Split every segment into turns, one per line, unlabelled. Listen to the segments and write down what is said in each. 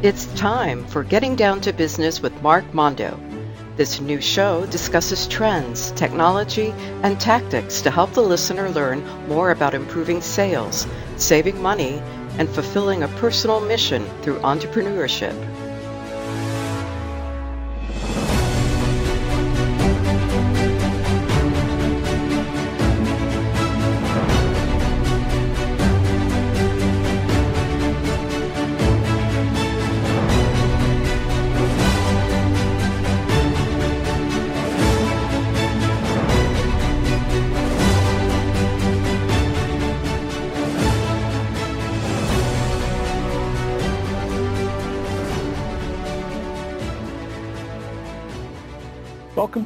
It's time for Getting Down to Business with Mark Mondo. This new show discusses trends, technology, and tactics to help the listener learn more about improving sales, saving money, and fulfilling a personal mission through entrepreneurship.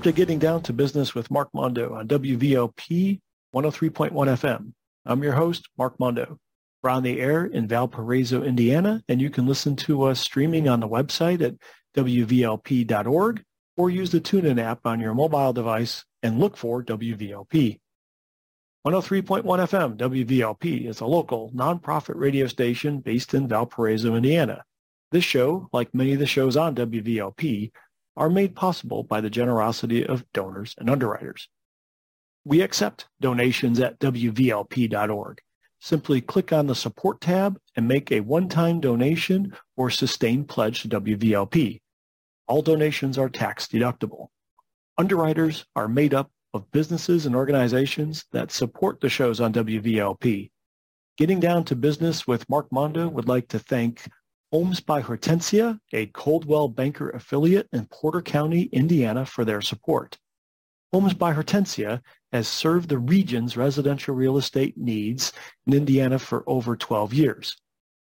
To Getting Down to Business with Mark Mondo on WVLP 103.1 FM. I'm your host, Mark Mondo. We're on the air in Valparaiso, Indiana, and you can listen to us streaming on the website at WVLP.org or use the TuneIn app on your mobile device and look for WVLP. 103.1 FM WVLP is a local nonprofit radio station based in Valparaiso, Indiana. This show, like many of the shows on WVLP, are made possible by the generosity of donors and underwriters. We accept donations at WVLP.org. Simply click on the support tab and make a one-time donation or sustained pledge to WVLP. All donations are tax deductible. Underwriters are made up of businesses and organizations that support the shows on WVLP. Getting down to business with Mark Mondo would like to thank Homes by Hortensia, a Coldwell Banker affiliate in Porter County, Indiana, for their support. Homes by Hortensia has served the region's residential real estate needs in Indiana for over 12 years.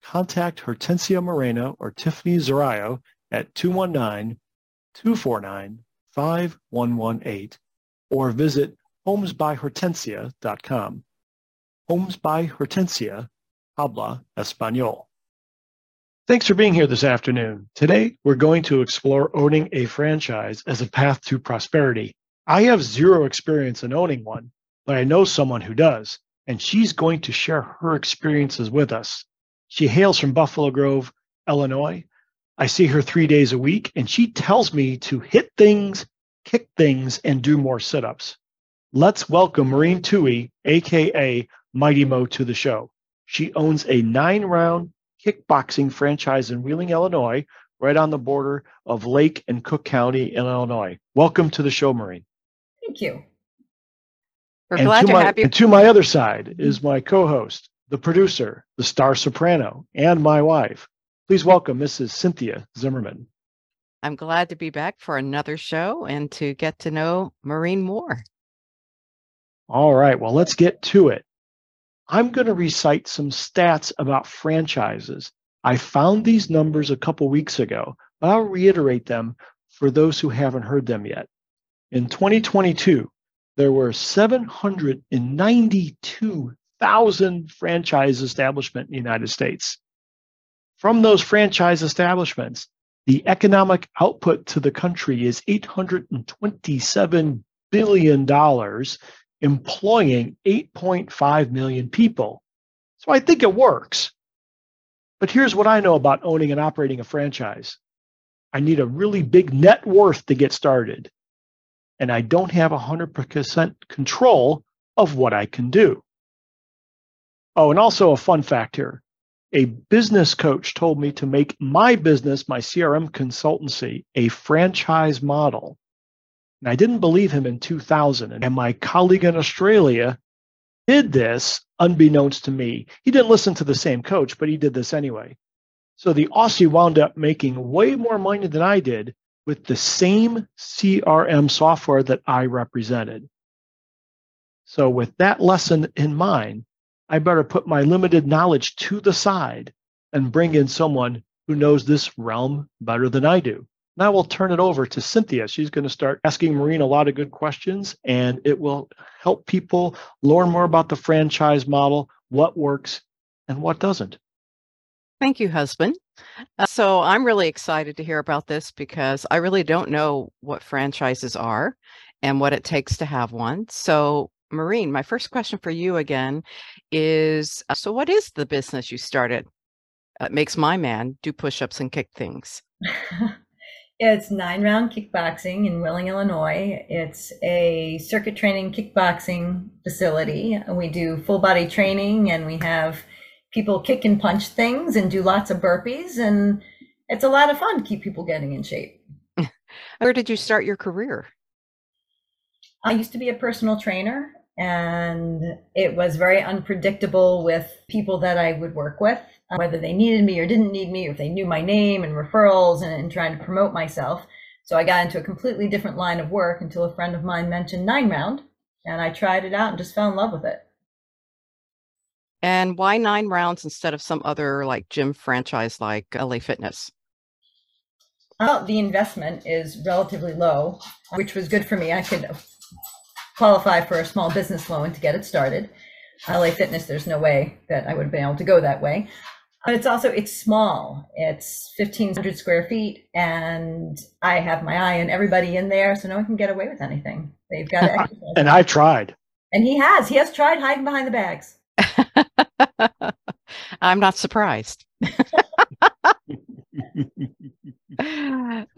Contact Hortensia Moreno or Tiffany Zarayo at 219-249-5118 or visit homesbyhortensia.com. Homes by Hortensia habla español. Thanks for being here this afternoon. Today, we're going to explore owning a franchise as a path to prosperity. I have zero experience in owning one, but I know someone who does, and she's going to share her experiences with us. She hails from Buffalo Grove, Illinois. I see her three days a week, and she tells me to hit things, kick things, and do more sit ups. Let's welcome Maureen Twohey, aka Mighty Mo, to the show. She owns a nine round kickboxing franchise in Wheeling, Illinois, right on the border of Lake and Cook County in Illinois. Welcome to the show, Maureen.
Thank you.
We're
and
glad
to
to
my,
have you.
And to my other side is my co-host, the producer, the star soprano, and my wife. Please welcome Mrs. Cynthia Zimmerman.
I'm glad to be back for another show and to get to know Maureen more.
All right, well, let's get to it. I'm going to recite some stats about franchises. I found these numbers a couple weeks ago, but I'll reiterate them for those who haven't heard them yet. In 2022, there were 792,000 franchise establishments in the United States. From those franchise establishments, the economic output to the country is $827 billion employing 8.5 million people. So I think it works. But here's what I know about owning and operating a franchise I need a really big net worth to get started, and I don't have 100% control of what I can do. Oh, and also a fun fact here. A business coach told me to make my business, my CRM consultancy, a franchise model. And I didn't believe him in 2000. And my colleague in Australia did this unbeknownst to me. He didn't listen to the same coach, but he did this anyway. So the Aussie wound up making way more money than I did with the same CRM software that I represented. So with that lesson in mind, I better put my limited knowledge to the side and bring in someone who knows this realm better than I do. Now we'll turn it over to Cynthia. She's going to start asking Maureen a lot of good questions, and it will help people learn more about the franchise model, what works and what doesn't.
Thank you, husband. Uh, so I'm really excited to hear about this because I really don't know what franchises are and what it takes to have one. So, Maureen, my first question for you again is uh, so, what is the business you started? uh, makes my man do push-ups and kick things?
it's nine round kickboxing in Wheeling, Illinois. It's a circuit training kickboxing facility. We do full body training and we have people kick and punch things and do lots of burpees. And it's a lot of fun to keep people getting in shape.
Where did you start your career?
I used to be a personal trainer and it was very unpredictable with people that I would work with, uh, whether they needed me or didn't need me, or if they knew my name and referrals and, and trying to promote myself. So I got into a completely different line of work until a friend of mine mentioned Nine Round, and I tried it out and just fell in love with it.
And why nine rounds instead of some other like gym franchise like LA Fitness?
Well, the investment is relatively low, which was good for me. I could qualify for a small business loan to get it started. LA Fitness, there's no way that I would have been able to go that way. But it's also it's small. It's 1,500 square feet, and I have my eye on everybody in there, so no one can get away with anything. They've got to
and I've tried.
And he has. He has tried hiding behind the bags.
I'm not surprised.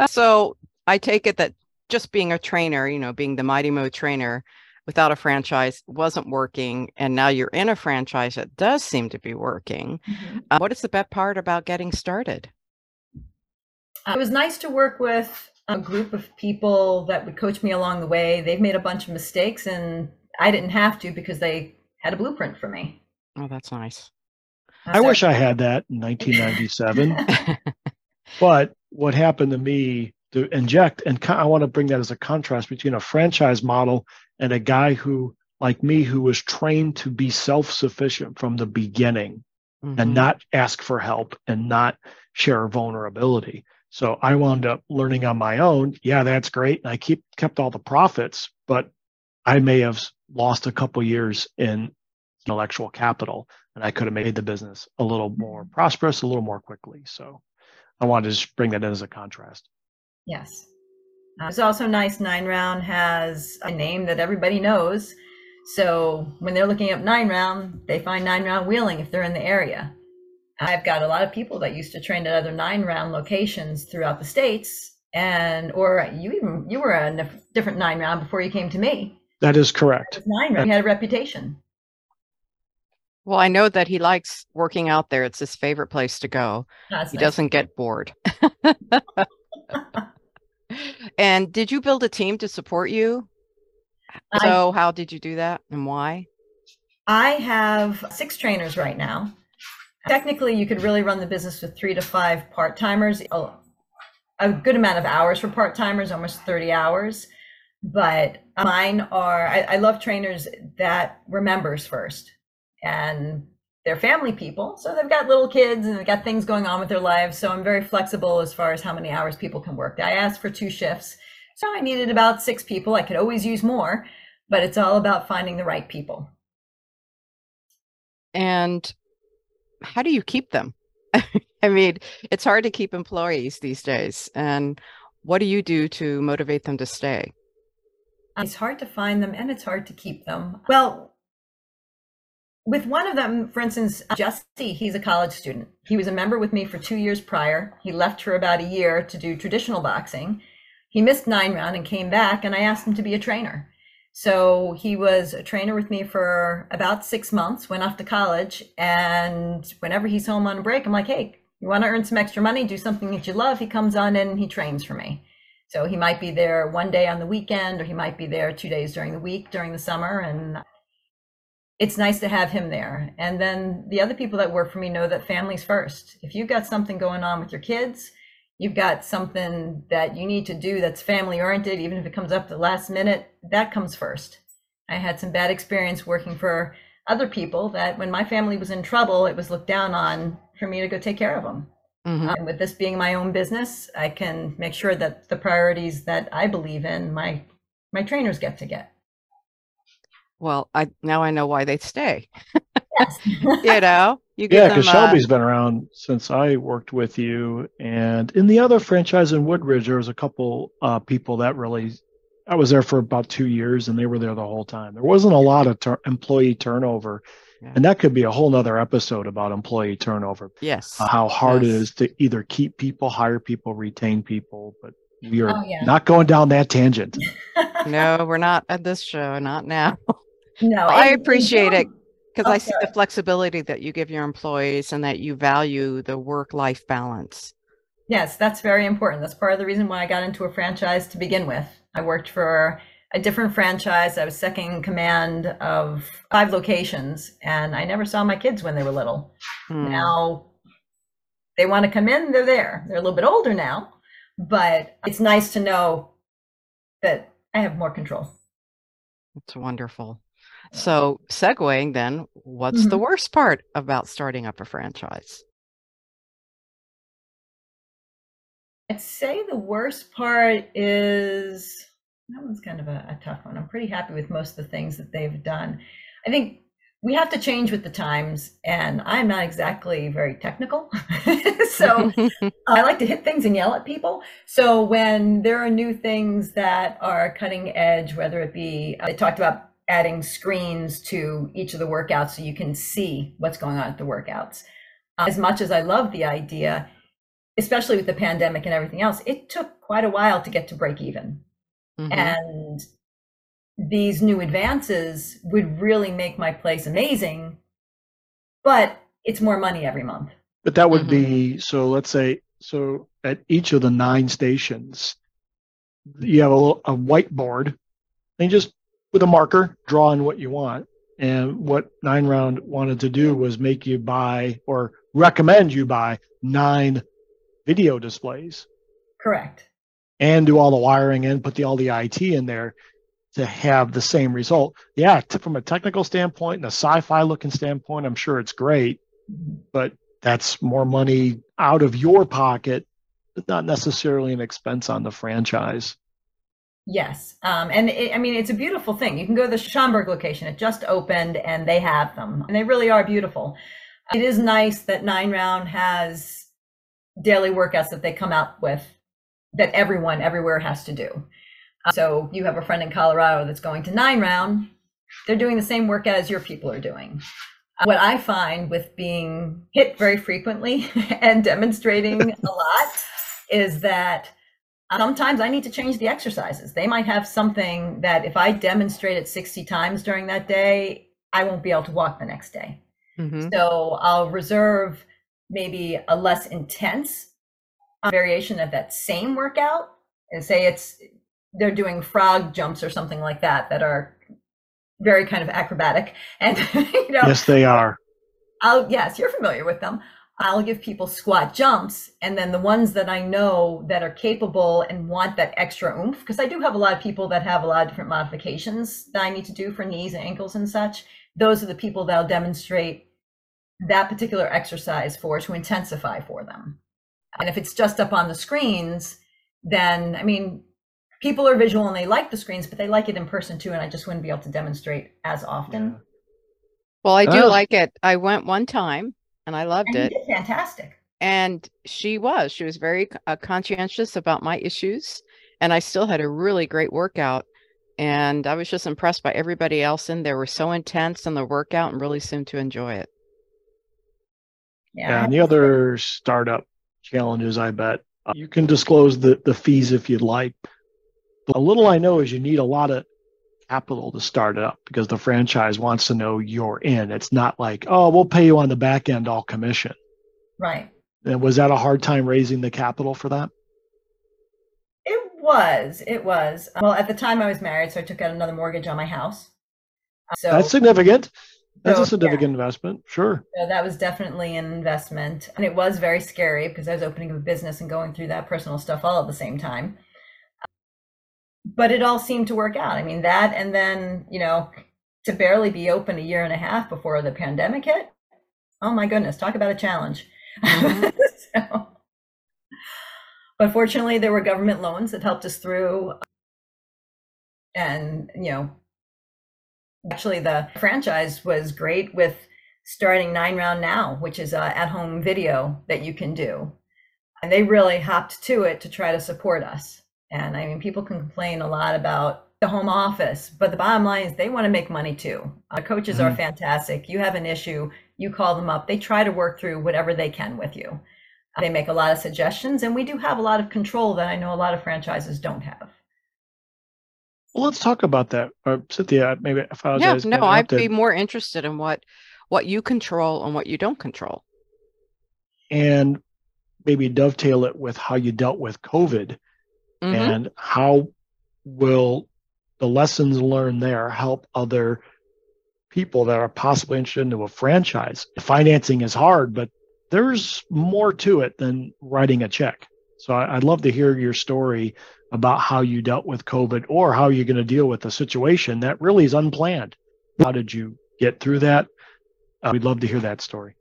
so I take it that just being a trainer, you know, being the Mighty Mo trainer without a franchise wasn't working. And now you're in a franchise that does seem to be working. Mm-hmm. Uh, what is the best part about getting started?
Uh, it was nice to work with a group of people that would coach me along the way. They've made a bunch of mistakes and I didn't have to because they had a blueprint for me.
Oh, that's nice.
I wish I had that in 1997. but what happened to me to inject, and I want to bring that as a contrast between a franchise model and a guy who, like me, who was trained to be self sufficient from the beginning mm-hmm. and not ask for help and not share vulnerability. So I wound up learning on my own. Yeah, that's great. And I keep kept all the profits, but I may have lost a couple years in intellectual capital and I could have made the business a little more prosperous a little more quickly. So I wanted to just bring that in as a contrast.
Yes. Uh, it's also nice Nine Round has a name that everybody knows. So when they're looking up Nine Round, they find Nine Round Wheeling if they're in the area. I've got a lot of people that used to train at other Nine Round locations throughout the states, and or you even you were a different Nine Round before you came to me.
That is correct.
Nine Round, you had a reputation.
Well, I know that he likes working out there. It's his favorite place to go. That's he nice. doesn't get bored. and did you build a team to support you? So, I, how did you do that and why?
I have six trainers right now. Technically, you could really run the business with three to five part timers, a, a good amount of hours for part timers, almost 30 hours. But mine are, I, I love trainers that were members first and they're family people. So they've got little kids and they've got things going on with their lives. So I'm very flexible as far as how many hours people can work. I asked for two shifts. So I needed about six people. I could always use more, but it's all about finding the right people.
And how do you keep them? I mean, it's hard to keep employees these days. And what do you do to motivate them to stay?
It's hard to find them and it's hard to keep them. Well, with one of them, for instance, uh, Jesse, he's a college student. He was a member with me for two years prior. He left for about a year to do traditional boxing. He missed nine round and came back, and I asked him to be a trainer. So he was a trainer with me for about six months, went off to college, and whenever he's home on a break, I'm like, hey, you want to earn some extra money, do something that you love? He comes on and he trains for me. So he might be there one day on the weekend, or he might be there two days during the week during the summer. And it's nice to have him there. And then the other people that work for me know that family's first. If you've got something going on with your kids, you've got something that you need to do that's family oriented, even if it comes up the last minute, that comes first. I had some bad experience working for other people that when my family was in trouble, it was looked down on for me to go take care of them. Mm-hmm. Um, with this being my own business, I can make sure that the priorities that I believe in, my my trainers get to get.
Well, I now I know why they stay. Yes. you know,
you yeah, because Shelby's uh, been around since I worked with you, and in the other franchise in Woodridge, there was a couple uh, people that really I was there for about two years, and they were there the whole time. There wasn't a lot of ter- employee turnover, yeah. and that could be a whole nother episode about employee turnover.
Yes,
uh, how hard
yes.
it is to either keep people, hire people, retain people. But we are
Oh, yeah.
not going down that tangent.
no, we're not at this show, not now.
No,
I appreciate it because
Oh,
I see the flexibility that you give your employees and that you value the work-life balance.
Yes, that's very important. That's part of the reason why I got into a franchise to begin with. I worked for a different franchise. I was second in command of five locations, and I never saw my kids when they were little.
Hmm.
Now they want to come in, they're there. They're a little bit older now, but it's nice to know that I have more control.
It's wonderful. So, segueing then, what's the
Mhm.
worst part about starting up a franchise?
I'd say the worst part is that one's kind of a, a tough one. I'm pretty happy with most of the things that they've done. I think we have to change with the times, and I'm not exactly very technical. so I like to hit things and yell at people. So when there are new things that are cutting edge, whether it be, I talked about adding screens to each of the workouts so you can see what's going on at the workouts. As much as I love the idea, especially with the pandemic and everything else, it took quite a while to get to break even.
Mhm.
And these new advances would really make my place amazing, but it's more money every month.
But that would
Mhm.
be so. Let's say so at each of the nine stations, you have a, a whiteboard, and just with a marker draw in what you want. And what Nine Round wanted to do was make you buy or recommend you buy nine video displays
Correct.
and do all the wiring and put the all the IT in there to have the same result. Yeah, t- from a technical standpoint and a sci-fi looking standpoint, I'm sure it's great, but that's more money out of your pocket, but not necessarily an expense on the franchise.
Yes. Um, and it, I mean, it's a beautiful thing. You can go to the Schaumburg location. It just opened and they have them, and they really are beautiful. It is nice that Nine Round has daily workouts that they come out with that everyone everywhere has to do. Uh, So you have a friend in Colorado that's going to Nine Round. They're doing the same workout as your people are doing. Uh, What I find with being hit very frequently and demonstrating a lot is that sometimes I need to change the exercises. They might have something that if I demonstrate it 60 times during that day, I won't be able to walk the next day.
Mhm.
So I'll reserve maybe a less intense uh, variation of that same workout and say it's they're doing frog jumps or something like that that are very kind of acrobatic and you know
Yes, they are.
I'll yes, you're familiar with them. I'll give people squat jumps, and then the ones that I know that are capable and want that extra oomph, because I do have a lot of people that have a lot of different modifications that I need to do for knees and ankles and such. Those are the people that I'll demonstrate that particular exercise for to intensify for them. And if it's just up on the screens, then I mean, people are visual and they like the screens, but they like it in person too. And I just wouldn't be able to demonstrate as often.
Well, I do
Oh.
like it. I went one time and I loved
And you
it.
did fantastic.
And she was. She was very uh, conscientious about my issues. And I still had a really great workout. And I was just impressed by everybody else in there. Were so intense in the workout and really seemed to enjoy it.
Yeah.
Yeah, and the other startup challenges, I bet uh, you can disclose the, the fees if you'd like. A little I know is you need a lot of capital to start it up because the franchise wants to know you're in. It's not like, oh, we'll pay you on the back end all commission.
Right.
And was that a hard time raising the capital for that?
It was. It was. Well, at the time I was married, so I took out another mortgage on my house. Uh, so,
That's significant. That's
So,
a
yeah.
significant investment, sure.
so that was definitely an investment. And it was very scary because I was opening a business and going through that personal stuff all at the same time. But it all seemed to work out. I mean, that and then, you know, to barely be open a year and a half before the pandemic hit. Oh my goodness, talk about a challenge.
Mhm.
so, but fortunately, there were government loans that helped us through. And, you know, actually, the franchise was great with starting Nine Round Now, which is a at home video that you can do. And they really hopped to it to try to support us. And I mean, people can complain a lot about the home office, but the bottom line is they want to make money too. Our coaches mm-hmm. are fantastic. You have an issue, you call them up. They try to work through whatever they can with you. Uh, they make a lot of suggestions, and we do have a lot of control that I know a lot of franchises don't have.
Well, let's talk about that. Or Cynthia, maybe if I was
yeah, no, I'd be more interested in what what you control and what you don't control,
and maybe dovetail it with how you dealt with COVID, mm-hmm. and how will the lessons learned there help other people that are possibly interested into a franchise. Financing is hard, but there's more to it than writing a check. So I'd love to hear your story about how you dealt with COVID or how you're going to deal with a situation that really is unplanned. How did you get through that? Uh, we'd love to hear that story.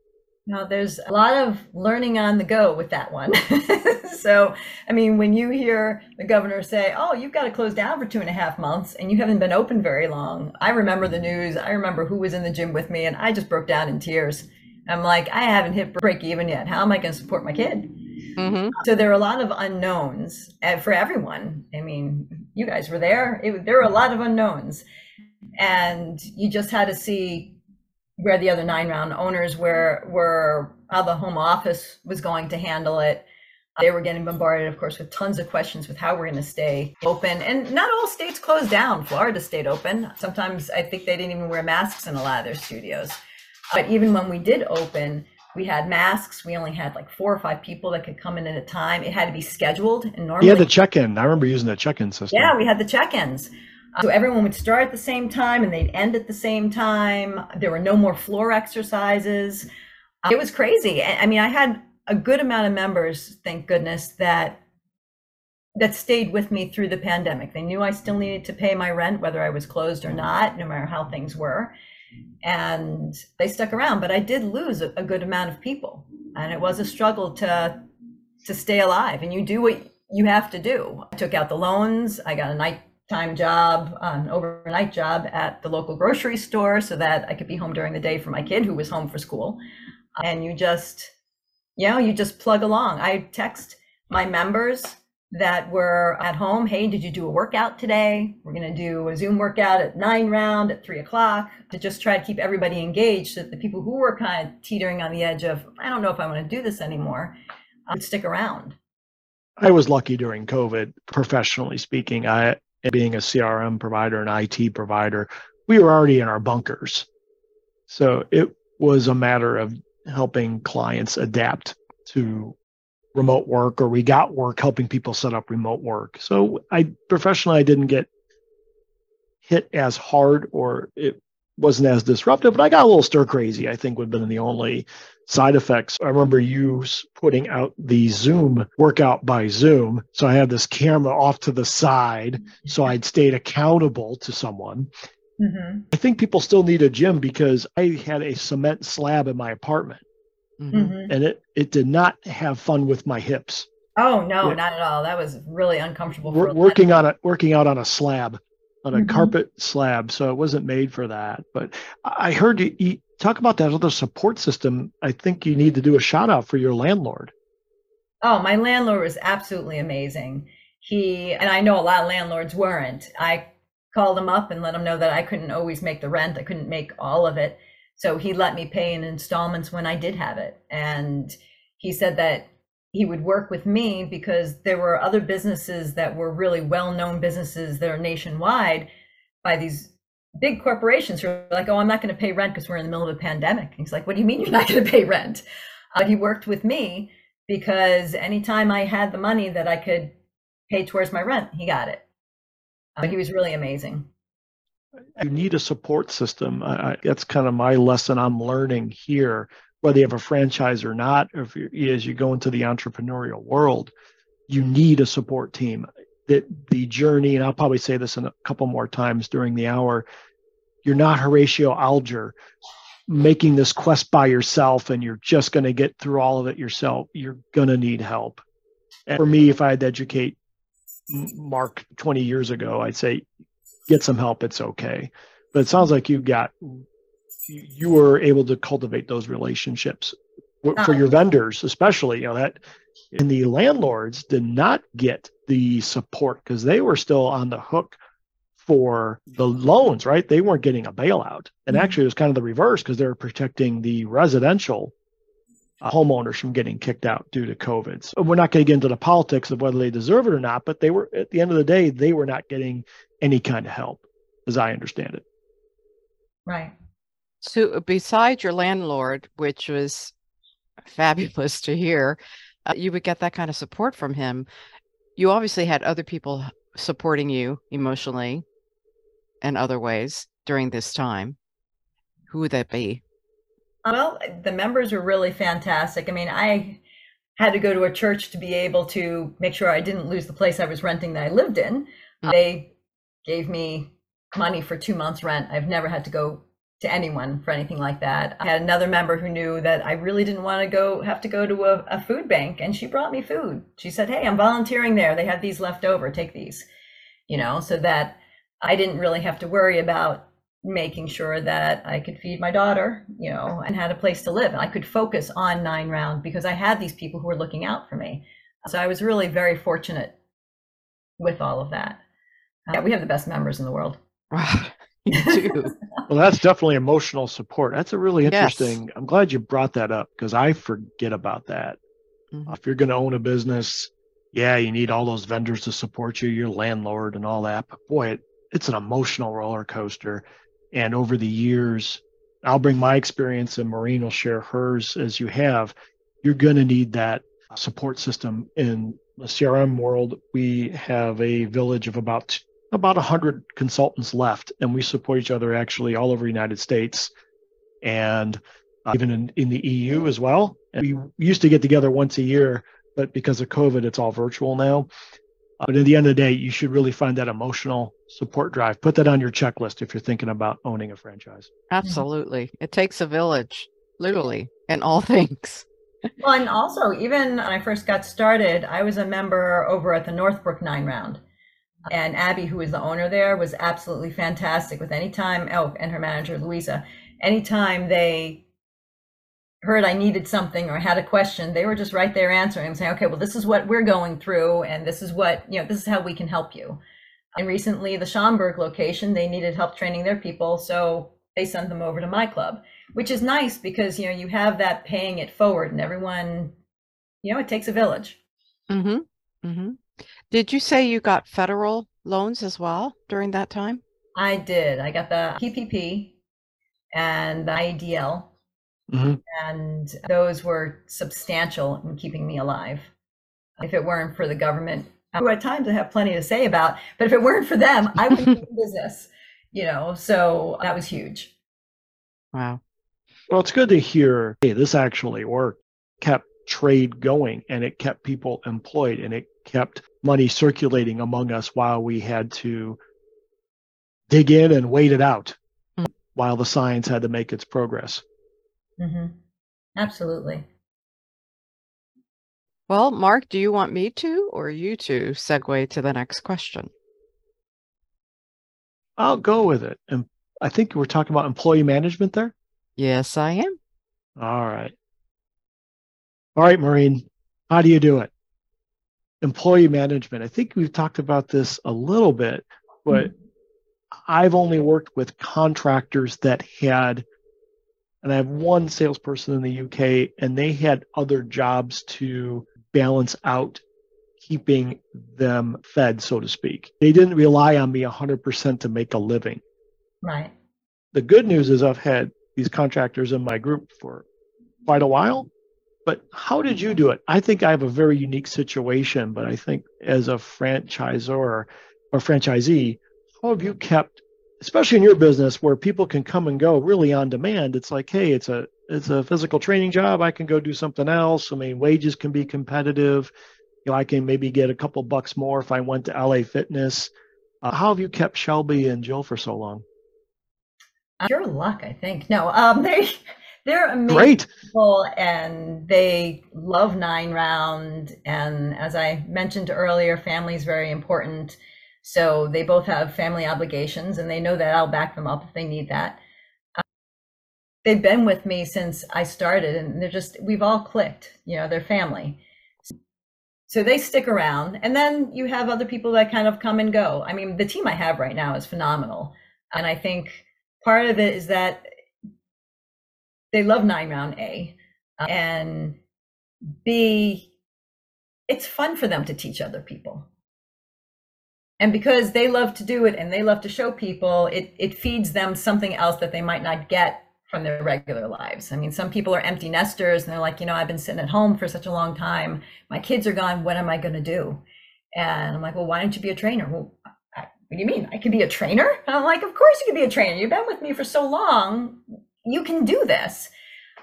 Now, there's a lot of learning on the go with that one. so, I mean, when you hear the governor say, Oh, you've got to close down for two and a half months and you haven't been open very long, I remember the news. I remember who was in the gym with me, and I just broke down in tears. I'm like, I haven't hit break even yet. How am I going to support my kid? Mm-hmm. So there are a lot of unknowns uh, for everyone. I mean, you guys were there. It, there were a lot of unknowns, and you just had to see where the other nine round owners were, were how the home office was going to handle it. They were getting bombarded, of course, with tons of questions with how we're going to stay open. And not all states closed down. Florida stayed open. Sometimes I think they didn't even wear masks in a lot of their studios. But even when we did open, we had masks. We only had like four or five people that could come in at a time. It had to be scheduled. And normally,
you had the check-in. I remember using the check-in system.
Yeah, we had the check-ins. Um, so everyone would start at the same time and they'd end at the same time. There were no more floor exercises. Um, it was crazy. I mean, I had a good amount of members, thank goodness, that that stayed with me through the pandemic. They knew I still needed to pay my rent, whether I was closed or not, no matter how things were and they stuck around but i did lose a, good amount of people and it was a struggle to to stay alive and you do what you have to do i took out the loans i got a nighttime job an overnight job at the local grocery store so that i could be home during the day for my kid who was home for school and you just you know you just plug along i text my members that were at home. Hey, did you do a workout today? We're going to do a Zoom workout at nine round at three o'clock to just try to keep everybody engaged so that the people who were kind of teetering on the edge of, I don't know if I want to do this anymore, um, would stick around.
I was lucky during COVID, professionally speaking. I, being a CRM provider and IT provider, we were already in our bunkers. So it was a matter of helping clients adapt to remote work or we got work helping people set up remote work. So I professionally I didn't get hit as hard or it wasn't as disruptive, but I got a little stir crazy, I think would have been the only side effects. I remember you putting out the Zoom workout by Zoom. So I had this camera off to the side. So I'd stayed accountable to someone. Mm-hmm. I think people still need a gym because I had a cement slab in my apartment. Mm-hmm. mm-hmm. and it it did not have fun with my hips.
Oh no, not at all. That was really uncomfortable.
working on a working out on a slab, on a mm-hmm. carpet slab, so it wasn't made for that. But I heard you, you talk about that other support system. I think you need to do a shout out for your landlord.
Oh, my landlord was absolutely amazing. He and I know a lot of landlords weren't. I called him up and let him know that I couldn't always make the rent. I couldn't make all of it. So he let me pay in installments when I did have it. And he said that he would work with me because there were other businesses that were really well known businesses that are nationwide by these big corporations who are like, oh, I'm not going to pay rent because we're in the middle of a pandemic. he's like, what do you mean you're not going to pay rent? Uh, he worked with me because anytime I had the money that I could pay towards my rent, he got it. Uh, he was really amazing
you need a support system. I, that's kind of my lesson I'm learning here, whether you have a franchise or not, or as you go into the entrepreneurial world, you need a support team. That the journey, and I'll probably say this in a couple more times during the hour, you're not Horatio Alger making this quest by yourself and you're just going to get through all of it yourself. You're going to need help. And for me, if I had to educate Mark 20 years ago, I'd say get some help, it's okay. But it sounds like you've got you were able to cultivate those relationships for your vendors, especially, you know, that and the landlords did not get the support because they were still on the hook for the loans, right? They weren't getting a bailout. And mm-hmm. actually, it was kind of the reverse because they were protecting the residential uh, homeowners from getting kicked out due to COVID. So we're not going to get into the politics of whether they deserve it or not, but they were, at the end of the day, they were not getting any kind of help, as I understand it.
Right.
So, besides your landlord, which was fabulous to hear, uh, you would get that kind of support from him. You obviously had other people supporting you emotionally and other ways during this time. Who would that be?
Well, the members were really fantastic. I mean, I had to go to a church to be able to make sure I didn't lose the place I was renting that I lived in. Mm-hmm. They gave me money for two months' rent. I've never had to go to anyone for anything like that. I had another member who knew that I really didn't want to go have to go to a, a, food bank and she brought me food. She said, "Hey, I'm volunteering there. They have these left over. Take these." You know, so that I didn't really have to worry about making sure that I could feed my daughter, you know, and had a place to live. And I could focus on nine round because I had these people who were looking out for me. So I was really very fortunate with all of that. Uh, we have the best members in the world.
well, that's definitely emotional support. That's a really interesting. Yes. I'm glad you brought that up because I forget about that. Mm-hmm. If you're going to own a business, yeah, you need all those vendors to support you, your landlord, and all that. But boy, it, it's an emotional roller coaster. And over the years, I'll bring my experience, and Maureen will share hers as you have. You're going to need that support system in the CRM world. We have a village of about about 100 consultants left and we support each other actually all over the united states and uh, even in, in the eu as well. And we used to get together once a year but because of covid it's all virtual now. Uh, but at the end of the day you should really find that emotional support drive. Put that on your checklist if you're thinking about owning a franchise.
Absolutely. It takes a village literally in all things.
Well and also even when i first got started i was a member over at the northbrook nine round and Abby, who was the owner there, was absolutely fantastic with any time, oh, and her manager, Louisa, anytime they heard I needed something or had a question, they were just right there answering and saying, okay, well, this is what we're going through, and this is what, you know, this is how we can help you. And recently, the Schaumburg location, they needed help training their people, so they sent them over to my club, which is nice because, you know, you have that paying it forward and everyone, you know, it takes a village.
Mm-hmm. Mm-hmm. Did you say you got federal loans as well during that time?
I did. I got the PPP and the EIDL, mm-hmm. and those were substantial in keeping me alive. If it weren't for the government, who at times I have plenty to say about, but if it weren't for them, I wouldn't be in business. You know, so that was huge.
Wow.
Well, it's good to hear. Hey, this actually worked. Kept trade going, and it kept people employed, and it kept money circulating among us while we had to dig in and wait it out mm-hmm. while the science had to make its progress.
Mm-hmm. Absolutely.
Well, Mark, do you want me to or you to segue to the next question?
I'll go with it. And I think we're talking about employee management there.
Yes, I am.
All right. All right, Maureen, how do you do it? Employee management. I think we've talked about this a little bit, but mm-hmm. I've only worked with contractors that had, and I have one salesperson in the UK, and they had other jobs to balance out keeping them fed, so to speak. They didn't rely on me 100% to make a living.
Right.
The good news is I've had these contractors in my group for quite a while but how did you do it? I think I have a very unique situation, but I think as a franchisor or franchisee, how have you kept, especially in your business where people can come and go really on demand? It's like, hey, it's a it's a physical training job. I can go do something else. I mean, wages can be competitive. You know, I can maybe get a couple bucks more if I went to LA Fitness. Uh, how have you kept Shelby and Jill for so long?
Pure luck, I think. No, um, they they're amazing
Great.
people and they love nine round. And as I mentioned earlier, family is very important. So they both have family obligations and they know that I'll back them up if they need that. they've been with me since I started and they're just we've all clicked, you know, they're family. So they stick around and then you have other people that kind of come and go. I mean, the team I have right now is phenomenal. And I think part of it is that they love 9 round A uh, and B it's fun for them to teach other people. And because they love to do it and they love to show people it it feeds them something else that they might not get from their regular lives. I mean some people are empty nesters and they're like you know i've been sitting at home for such a long time. My kids are gone. What am i going to do? And i'm like well why don't you be a trainer? Well I, what do you mean? I could be a trainer? And i'm like of course you could be a trainer. You've been with me for so long you can do this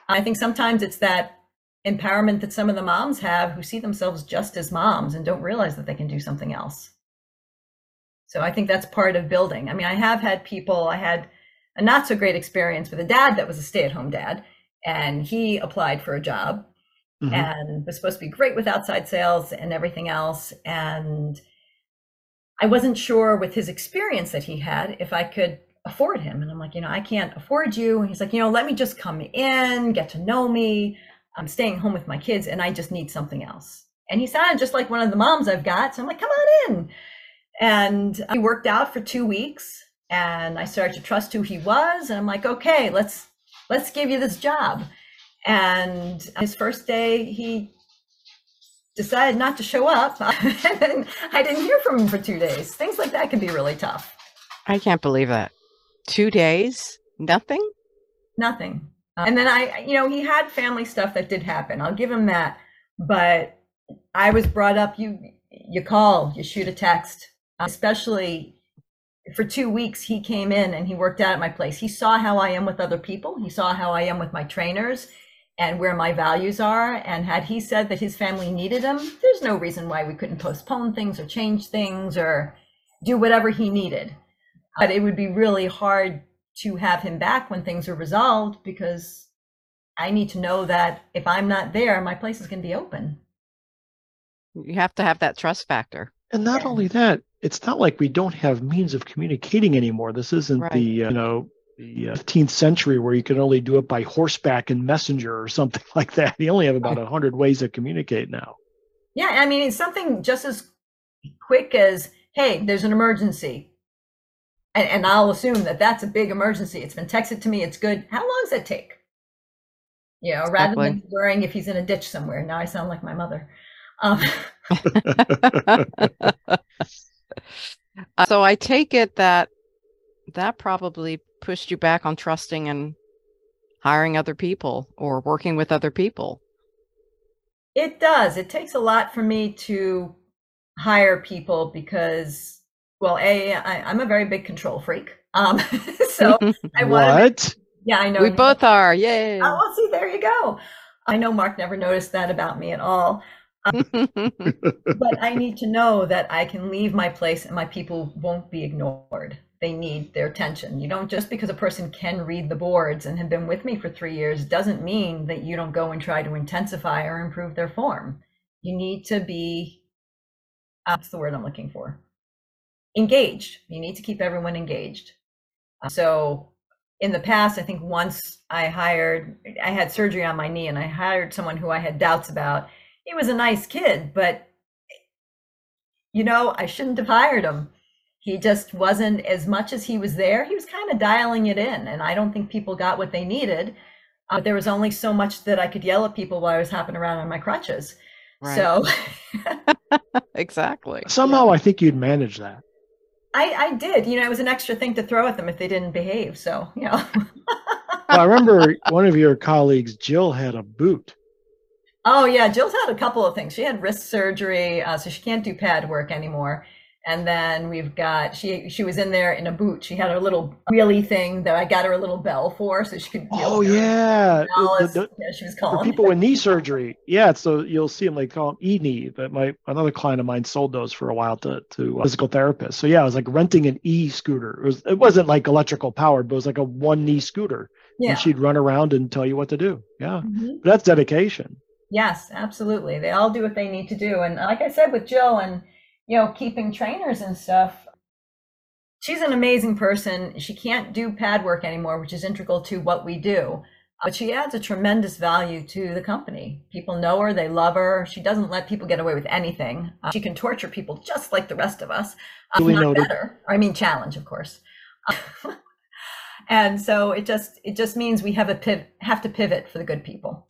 i think sometimes it's that empowerment that some of the moms have who see themselves just as moms and don't realize that they can do something else so I think that's part of building. I mean, I have had people, I had a not so great experience with a dad that was a stay at home dad, and he applied for a job mm-hmm. and was supposed to be great with outside sales and everything else. And I wasn't sure with his experience that he had if I could afford him. And I'm like, you know, I can't afford you. And he's like, you know, let me just come in, get to know me. I'm staying home with my kids and I just need something else. And he sounded just like one of the moms I've got. So I'm like, come on in. And he worked out for two weeks and I started to trust who he was. And I'm like, okay, let's let's give you this job. And his first day, he decided not to show up. and I didn't hear from him for two days. Things like that can be really tough.
I can't believe that. Two days? Nothing?
Nothing. Uh, and then I, you know, he had family stuff that did happen. I'll give him that. But I was brought up, you you call, you shoot a text, uh, especially for two weeks he came in and he worked out at my place he saw how i am with other people he saw how i am with my trainers and where my values are and had he said that his family needed him there's no reason why we couldn't postpone things or change things or do whatever he needed but it would be really hard to have him back when things are resolved because i need to know that if i'm not there my place is going to be open
you have to have that trust factor
and not yeah. only that it's not like we don't have means of communicating anymore. This isn't right. the, uh, you know, the 15th uh, century where you can only do it by horseback and messenger or something like that. You only have about a hundred ways to communicate now.
Yeah, I mean, it's something just as quick as, hey, there's an emergency. And, and I'll assume that that's a big emergency. It's been texted to me. It's good. How long does it take? You know, rather than worrying if he's in a ditch somewhere. Now I sound like my mother. Um,
so I take it that that probably pushed you back on trusting and hiring other people or working with other people.
It does. It takes a lot for me to hire people because, well, a I, I'm a very big control freak. Um, so
I want. What?
Yeah, I know.
We both are. Yay.
Oh, well, see, there you go. I know Mark never noticed that about me at all. but I need to know that I can leave my place and my people won't be ignored. They need their attention. You don't just because a person can read the boards and have been with me for three years doesn't mean that you don't go and try to intensify or improve their form. You need to be, that's the word I'm looking for, engaged. You need to keep everyone engaged. So in the past, I think once I hired, I had surgery on my knee and I hired someone who I had doubts about he was a nice kid, but you know, I shouldn't have hired him. He just wasn't as much as he was there. He was kind of dialing it in, and I don't think people got what they needed. Uh, there was only so much that I could yell at people while I was hopping around on my crutches. Right. So,
exactly.
Somehow, yeah. I think you'd manage that.
I, I did. You know, it was an extra thing to throw at them if they didn't behave. So, you know.
well, I remember one of your colleagues, Jill, had a boot
Oh yeah, Jill's had a couple of things. She had wrist surgery, uh, so she can't do pad work anymore. And then we've got she she was in there in a boot. She had a little wheelie thing that I got her a little bell for, so she could.
Oh yeah,
the, the, yeah, she was calling.
people with knee surgery. Yeah, so you'll see them. They call them e knee. But my another client of mine sold those for a while to to physical therapists. So yeah, it was like renting an e scooter. It was it wasn't like electrical powered, but it was like a one knee scooter. Yeah. And she'd run around and tell you what to do. Yeah, mm-hmm. that's dedication.
Yes, absolutely. They all do what they need to do. And like I said with Jill and, you know, keeping trainers and stuff, she's an amazing person. She can't do pad work anymore, which is integral to what we do. But she adds a tremendous value to the company. People know her, they love her. She doesn't let people get away with anything. Uh, she can torture people just like the rest of us. Uh, not better. I mean, challenge, of course. and so it just it just means we have a piv- have to pivot for the good people.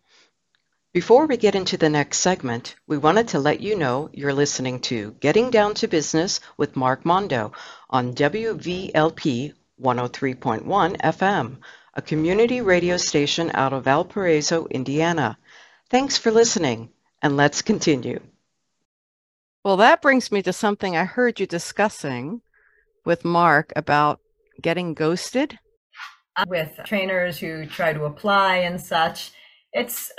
Before we get into the next segment, we wanted to let you know you're listening to Getting Down to Business with Mark Mondo on WVLP 103.1 FM, a community radio station out of Valparaiso, Indiana. Thanks for listening, and let's continue. Well, that brings me to something I heard you discussing with Mark about getting ghosted.
With trainers who try to apply and such. It's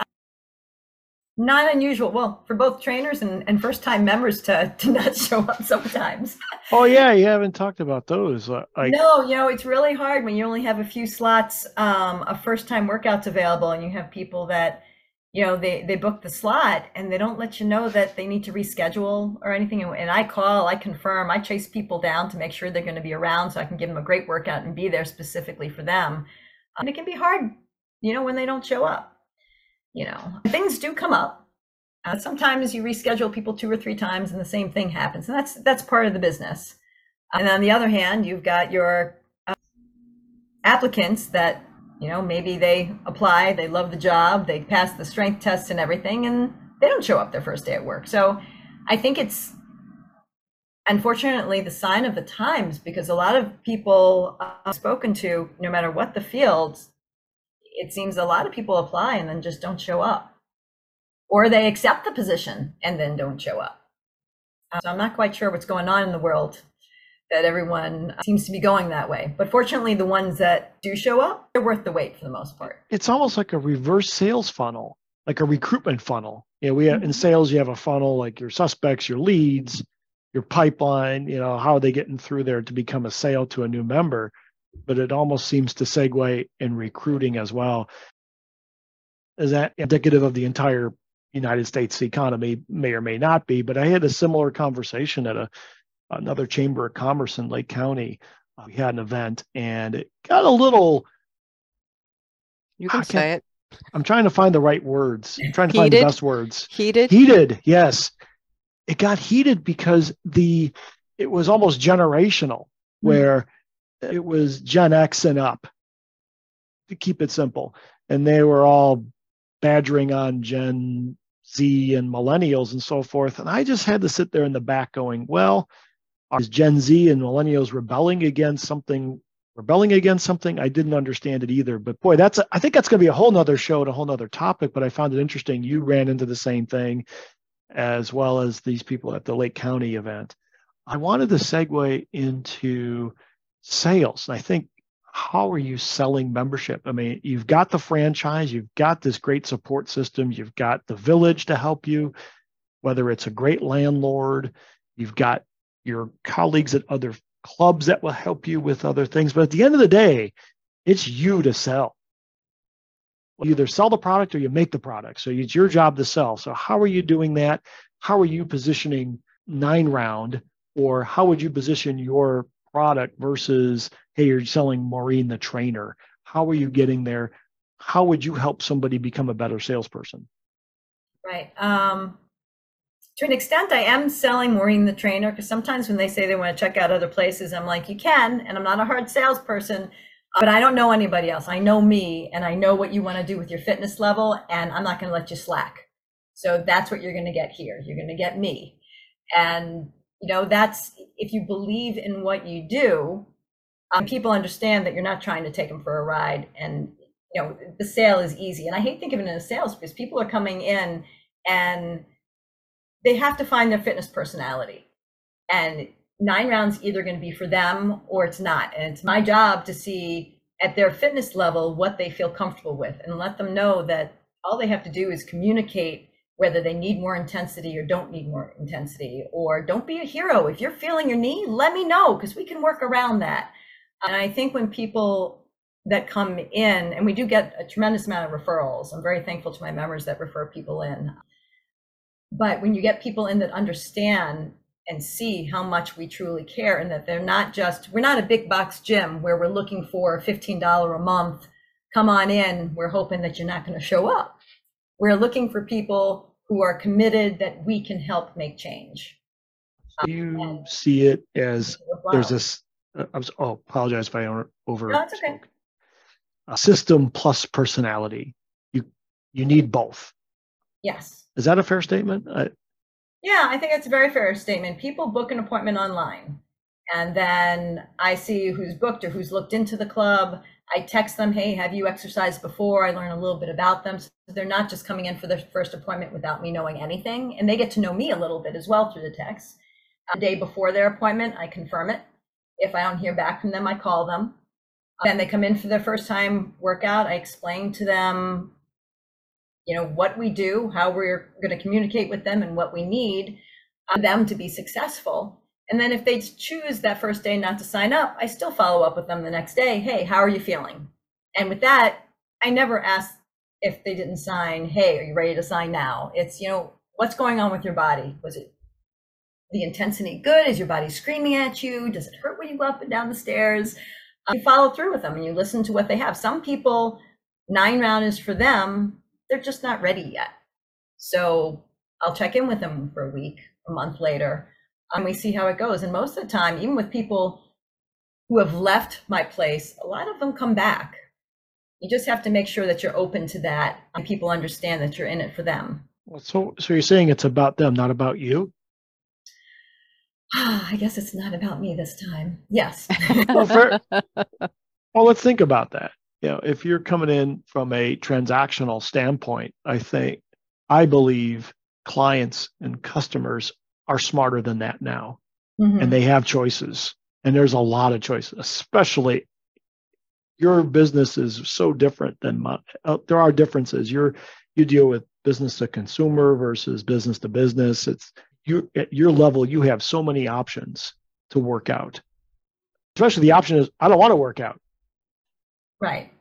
not unusual. Well for both trainers and, and first time members to to not show up sometimes.
Oh yeah you haven't talked about those
uh, I... no you know it's really hard when you only have a few slots um, of first time workouts available and you have people that you know they they book the slot and they don't let you know that they need to reschedule or anything. And i call i confirm i chase people down to make sure they're going to be around so i can give them a great workout and be there specifically for them. And it can be hard you know when they don't show up you know, things do come up. Uh, sometimes you reschedule people two or three times and the same thing happens. And that's, that's part of the business. And on the other hand, you've got your uh, applicants that, you know, maybe they apply, they love the job, they pass the strength tests and everything, and they don't show up their first day at work. So I think it's unfortunately the sign of the times because a lot of people I've spoken to, no matter what the field, it seems a lot of people apply and then just don't show up. Or they accept the position and then don't show up. So i'm not quite sure what's going on in the world that everyone seems to be going that way. But fortunately the ones that do show up they're worth the wait for the most part.
It's almost like a reverse sales funnel like a recruitment funnel. You know we have, in mm-hmm. sales you have a funnel like your suspects your leads your pipeline you know how are they getting through there to become a sale to a new member but it almost seems to segue in recruiting as well. Is that indicative of the entire United States economy? May or may not be, but I had a similar conversation at a another chamber of commerce in Lake County. Uh, we had an event and it got a little.
You can say it.
I'm trying to find the right words. I'm trying to heated? find the best words.
Heated.
Heated. Yes, it got heated because the it was almost generational, hmm. where it was Gen X and up, to keep it simple. And they were all badgering on Gen Z and millennials and so forth. And I just had to sit there in the back going, well, is Gen Z and millennials rebelling against something rebelling against something i didn't understand it either but boy that's a, I think that's going to be a whole nother show and a whole nother topic but i found it interesting you ran into the same thing as well as these people at the lake county event i wanted to segue into sales. And I think how are you selling membership? I mean, you've got the franchise, you've got this great support system, you've got the village to help you, whether it's a great landlord, you've got your colleagues at other clubs that will help you with other things. But at the end of the day, it's you to sell. You either sell the product or you make the product. So it's your job to sell. So how are you doing that? How are you positioning 9Round or how would you position your product versus, hey, you're selling Maureen the trainer. How are you getting there? How would you help somebody become a better salesperson?
Right. Um, to an extent, I am selling Maureen the trainer because sometimes when they say they want to check out other places, I'm like, you can, and I'm not a hard salesperson, but I don't know anybody else. I know me, and I know what you want to do with your fitness level, and I'm not going to let you slack. So that's what you're going to get here. You're going to get me. And you know that's if you believe in what you do um, people understand that you're not trying to take them for a ride and you know the sale is easy. And i hate thinking of it in a sales because people are coming in and they have to find their fitness personality. And 9Round's either going to be for them or it's not. And it's my job to see at their fitness level what they feel comfortable with and let them know that all they have to do is communicate whether they need more intensity or don't need more intensity or don't be a hero. If you're feeling your knee let me know because we can work around that. And i think when people that come in and we do get a tremendous amount of referrals. I'm very thankful to my members that refer people in. But when you get people in that understand and see how much we truly care and that they're not just we're not a big box gym where we're looking for $15 a month come on in we're hoping that you're not going to show up we're looking for people who are committed that we can help make change
do you um, see it as there's this uh, i was oh apologize if i over
no, okay.
a system plus personality you you need both
yes
is that a fair statement I,
yeah, I think it's a very fair statement. People book an appointment online, and then I see who's booked or who's looked into the club. I text them, hey, have you exercised before? I learn a little bit about them. So they're not just coming in for their first appointment without me knowing anything. And they get to know me a little bit as well through the text. The day before their appointment, I confirm it. If I don't hear back from them, I call them. Then they come in for their first time workout. I explain to them you know what we do how we're going to communicate with them and what we need uh, them to be successful and then if they choose that first day not to sign up i still follow up with them the next day hey how are you feeling? And with that i never ask if they didn't sign hey are you ready to sign now? It's you know what's going on with your body? Was it the intensity good? Is your body screaming at you? Does it hurt when you go up and down the stairs? Um, you follow through with them and you listen to what they have. Some people 9Round is for them they're just not ready yet. So I'll check in with them for a week, a month later, and we see how it goes. And most of the time, even with people who have left my place, a lot of them come back. You just have to make sure that you're open to that and people understand that you're in it for them.
So, so you're saying it's about them, not about you?
I guess it's not about me this time. Yes.
well, for, well, let's think about that you know, if you're coming in from a transactional standpoint, I think, I believe clients and customers are smarter than that now. Mm-hmm. And they have choices. And there's a lot of choices, especially your business is so different than my, uh, there are differences. You're, you deal with business to consumer versus business to business. It's you at your level, you have so many options to work out. Especially the option is, I don't want to work out.
Right.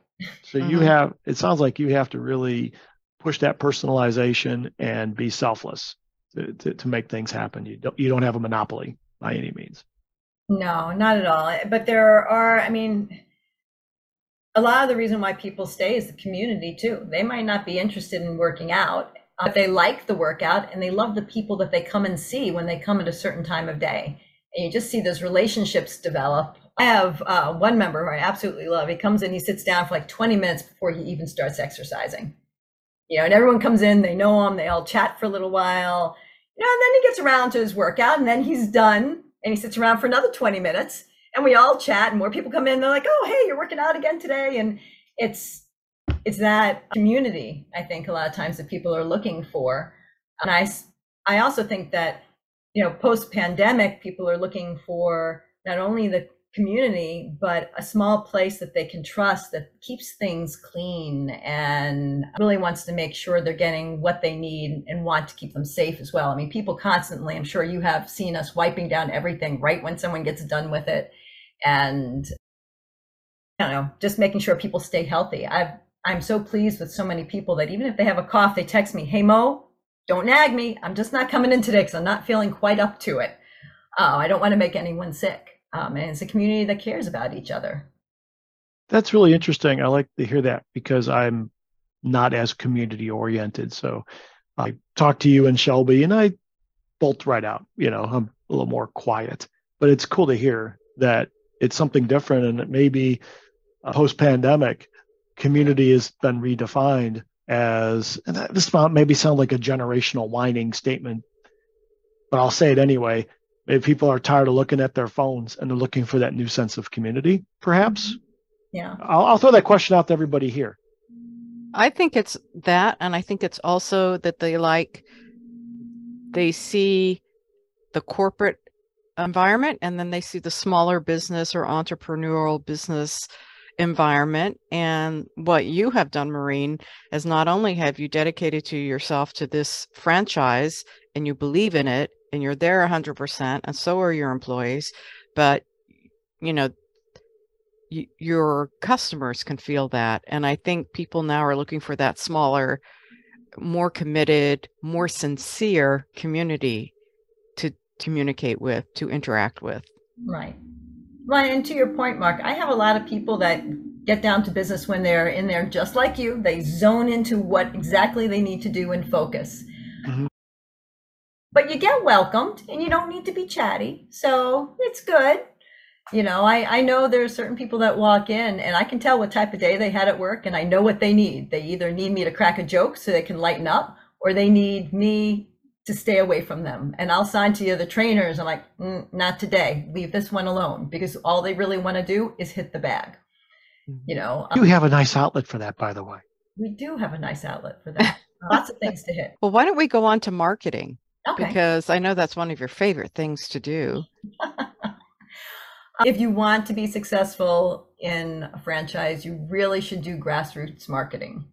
So mm-hmm. you have, it sounds like you have to really push that personalization and be selfless to, to, make things happen. You don't, you don't have a monopoly by any means.
No, not at all. But there are, I mean, a lot of the reason why people stay is the community too. They might not be interested in working out, but they like the workout and they love the people that they come and see when they come at a certain time of day. And you just see those relationships develop I have uh, one member who I absolutely love. He comes in, he sits down for like 20 minutes before he even starts exercising. You know, and everyone comes in, they know him, they all chat for a little while. You know, and then he gets around to his workout and then he's done and he sits around for another 20 minutes and we all chat and more people come in. They're like, oh, hey, you're working out again today. And it's, it's that community, I think, a lot of times that people are looking for. And I, I also think that, you know, post pandemic, people are looking for not only the community, but a small place that they can trust that keeps things clean and really wants to make sure they're getting what they need and want to keep them safe as well. I mean, people constantly, I'm sure you have seen us wiping down everything right when someone gets done with it. And I don't know, just making sure people stay healthy. I've I'm so pleased with so many people that even if they have a cough, they text me, "Hey Mo, don't nag me. I'm just not coming in today because I'm not feeling quite up to it. Oh, I don't want to make anyone sick." Um, and it's a community that cares about each other.
That's really interesting. I like to hear that because I'm not as community oriented. So I talk to you and Shelby, and I bolt right out. You know, I'm a little more quiet, but it's cool to hear that it's something different, and it maybe uh, post pandemic community has been redefined as and this maybe sound like a generational whining statement, but I'll say it anyway. Maybe people are tired of looking at their phones and they're looking for that new sense of community, perhaps. Mm-hmm.
Yeah.
I'll, I'll throw that question out to everybody here.
I think it's that. And I think it's also that they like, they see the corporate environment and then they see the smaller business or entrepreneurial business environment and what you have done Maureen is not only have you dedicated to yourself to this franchise and you believe in it and you're there 100% and so are your employees but you know your customers can feel that and i think people now are looking for that smaller more committed more sincere community to communicate with, to interact with.
Right. Right. And to your point, Mark, I have a lot of people that get down to business when they're in there just like you. They zone into what exactly they need to do and focus. But you get welcomed and you don't need to be chatty. So it's good. You know, I, I know there are certain people that walk in and I can tell what type of day they had at work and I know what they need. They either need me to crack a joke so they can lighten up or they need me to stay away from them. And I'll sign to you the other trainers. I'm like, mm, not today. Leave this one alone because all they really want to do is hit the bag. Mm-hmm. You know,
you um, have a nice outlet for that, by the way.
We do have a nice outlet for that. Lots of things to hit.
Well, why don't we go on to marketing? Okay. Because I know that's one of your favorite things to do.
if you want to be successful in a franchise, you really should do grassroots marketing.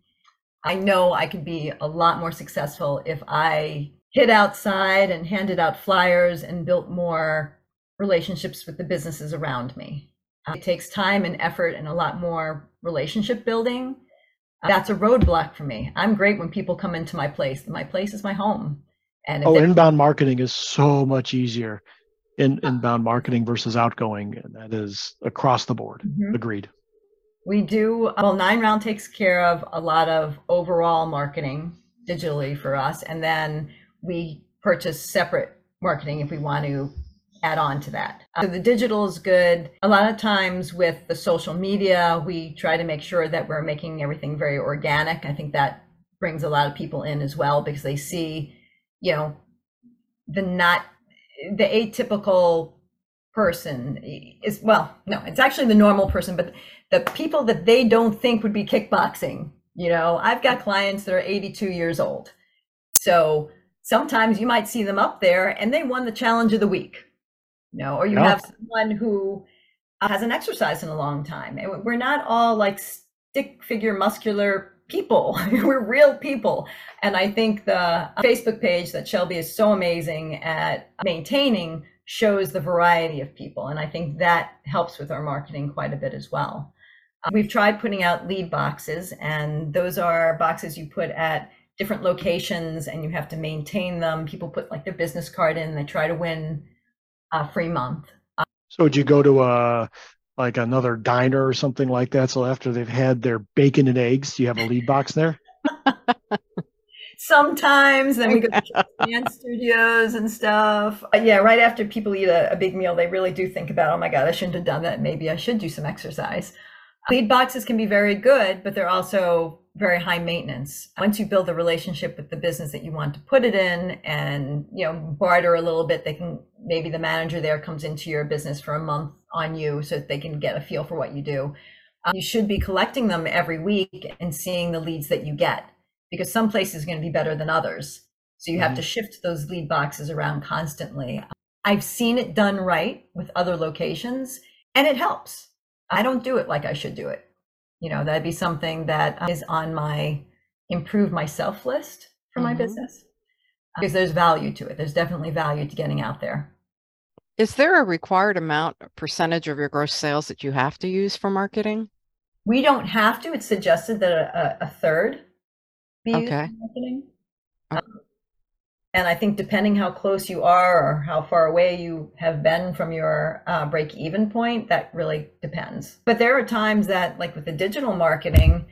I know I could be a lot more successful if I hit outside and handed out flyers and built more relationships with the businesses around me. It takes time and effort and a lot more relationship building. That's a roadblock for me. I'm great when people come into my place. My place is my home.
And oh, inbound marketing is so much easier in inbound marketing versus outgoing. And that is across the board. Mm-hmm. Agreed.
We do, well, 9Round takes care of a lot of overall marketing digitally for us. And then we purchase separate marketing if we want to add on to that. So the digital is good. A lot of times with the social media, we try to make sure that we're making everything very organic. I think that brings a lot of people in as well because they see, you know, the not the atypical person is well, no, it's actually the normal person, but the people that they don't think would be kickboxing. You know, I've got clients that are 82 years old. So sometimes you might see them up there and they won the challenge of the week you know or you have someone who hasn't exercised in a long time and we're not all like stick figure muscular people we're real people and i think the facebook page that shelby is so amazing at maintaining shows the variety of people and i think that helps with our marketing quite a bit as well uh, we've tried putting out lead boxes and those are boxes you put at different locations and you have to maintain them. People put like their business card in, they try to win a free month.
So would you go to a like another diner or something like that? So after they've had their bacon and eggs, do you have a lead box there?
Sometimes then we go to dance studios and stuff. Uh, yeah, right after people eat a, a big meal, they really do think about, oh my God, I shouldn't have done that. Maybe I should do some exercise. Lead boxes can be very good, but they're also very high maintenance. Once you build a relationship with the business that you want to put it in and, you know, barter a little bit, they can maybe the manager there comes into your business for a month on you so that they can get a feel for what you do. Um, you should be collecting them every week and seeing the leads that you get because some places are going to be better than others. So you have mm-hmm. to shift those lead boxes around constantly. I've seen it done right with other locations and it helps. I don't do it like I should do it you know that'd be something that is on my improve myself list for mm-hmm. my business because there's value to it there's definitely value to getting out there
is there a required amount percentage of your gross sales that you have to use for marketing
we don't have to it's suggested that a, a third be okay. used for marketing okay. um, and I think depending how close you are or how far away you have been from your uh, break even point, that really depends. But there are times that, like with the digital marketing,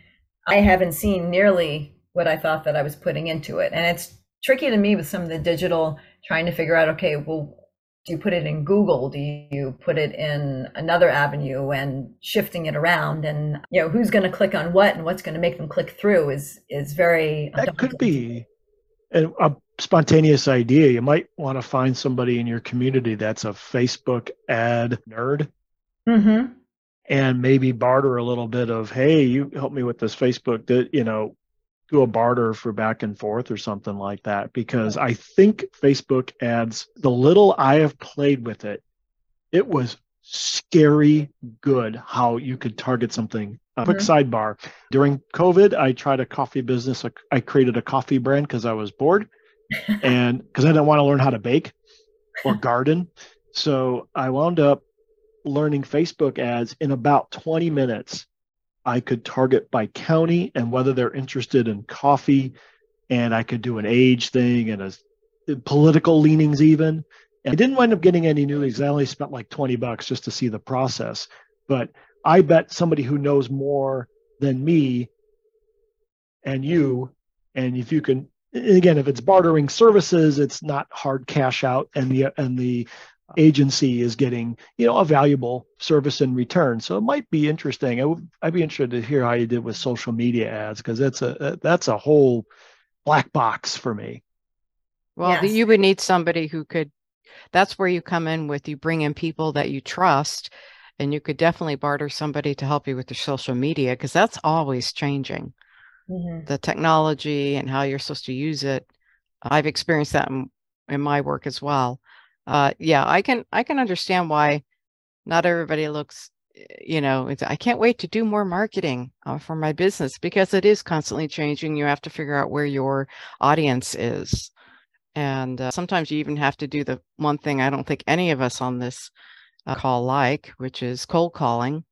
I haven't seen nearly what I thought that I was putting into it. And it's tricky to me with some of the digital trying to figure out, okay, well, do you put it in Google? Do you put it in another avenue and shifting it around? And you know, who's going to click on what and what's going to make them click through is is very
that could be a spontaneous idea. You might want to find somebody in your community that's a Facebook ad nerd. Mm-hmm. And maybe barter a little bit of, hey, you help me with this Facebook, that you know, do a barter for back and forth or something like that. Because I think Facebook ads, the little I have played with it, it was scary good how you could target something. A quick mm-hmm. sidebar. During COVID, I tried a coffee business. I created a coffee brand because I was bored and because I didn't want to learn how to bake or garden. So I wound up learning Facebook ads in about 20 minutes. I could target by county and whether they're interested in coffee, and I could do an age thing and a political leanings even. And I didn't wind up getting any new leads. I only spent like 20 bucks just to see the process. But I bet somebody who knows more than me and you, and if you can, again, if it's bartering services, it's not hard cash out, and the and the agency is getting you know a valuable service in return. So it might be interesting. I would, I'd be interested to hear how you did with social media ads because that's a that's a whole black box for me.
Well, yes. you would need somebody who could. That's where you come in with you bring in people that you trust, and you could definitely barter somebody to help you with the social media because that's always changing. Mm-hmm. The technology and how you're supposed to use it. I've experienced that in, in my work as well uh, yeah, I can I can understand why not everybody looks. You know, I can't wait to do more marketing uh, for my business because it is constantly changing. You have to figure out where your audience is, and uh, sometimes you even have to do the one thing I don't think any of us on this uh, call like, which is cold calling.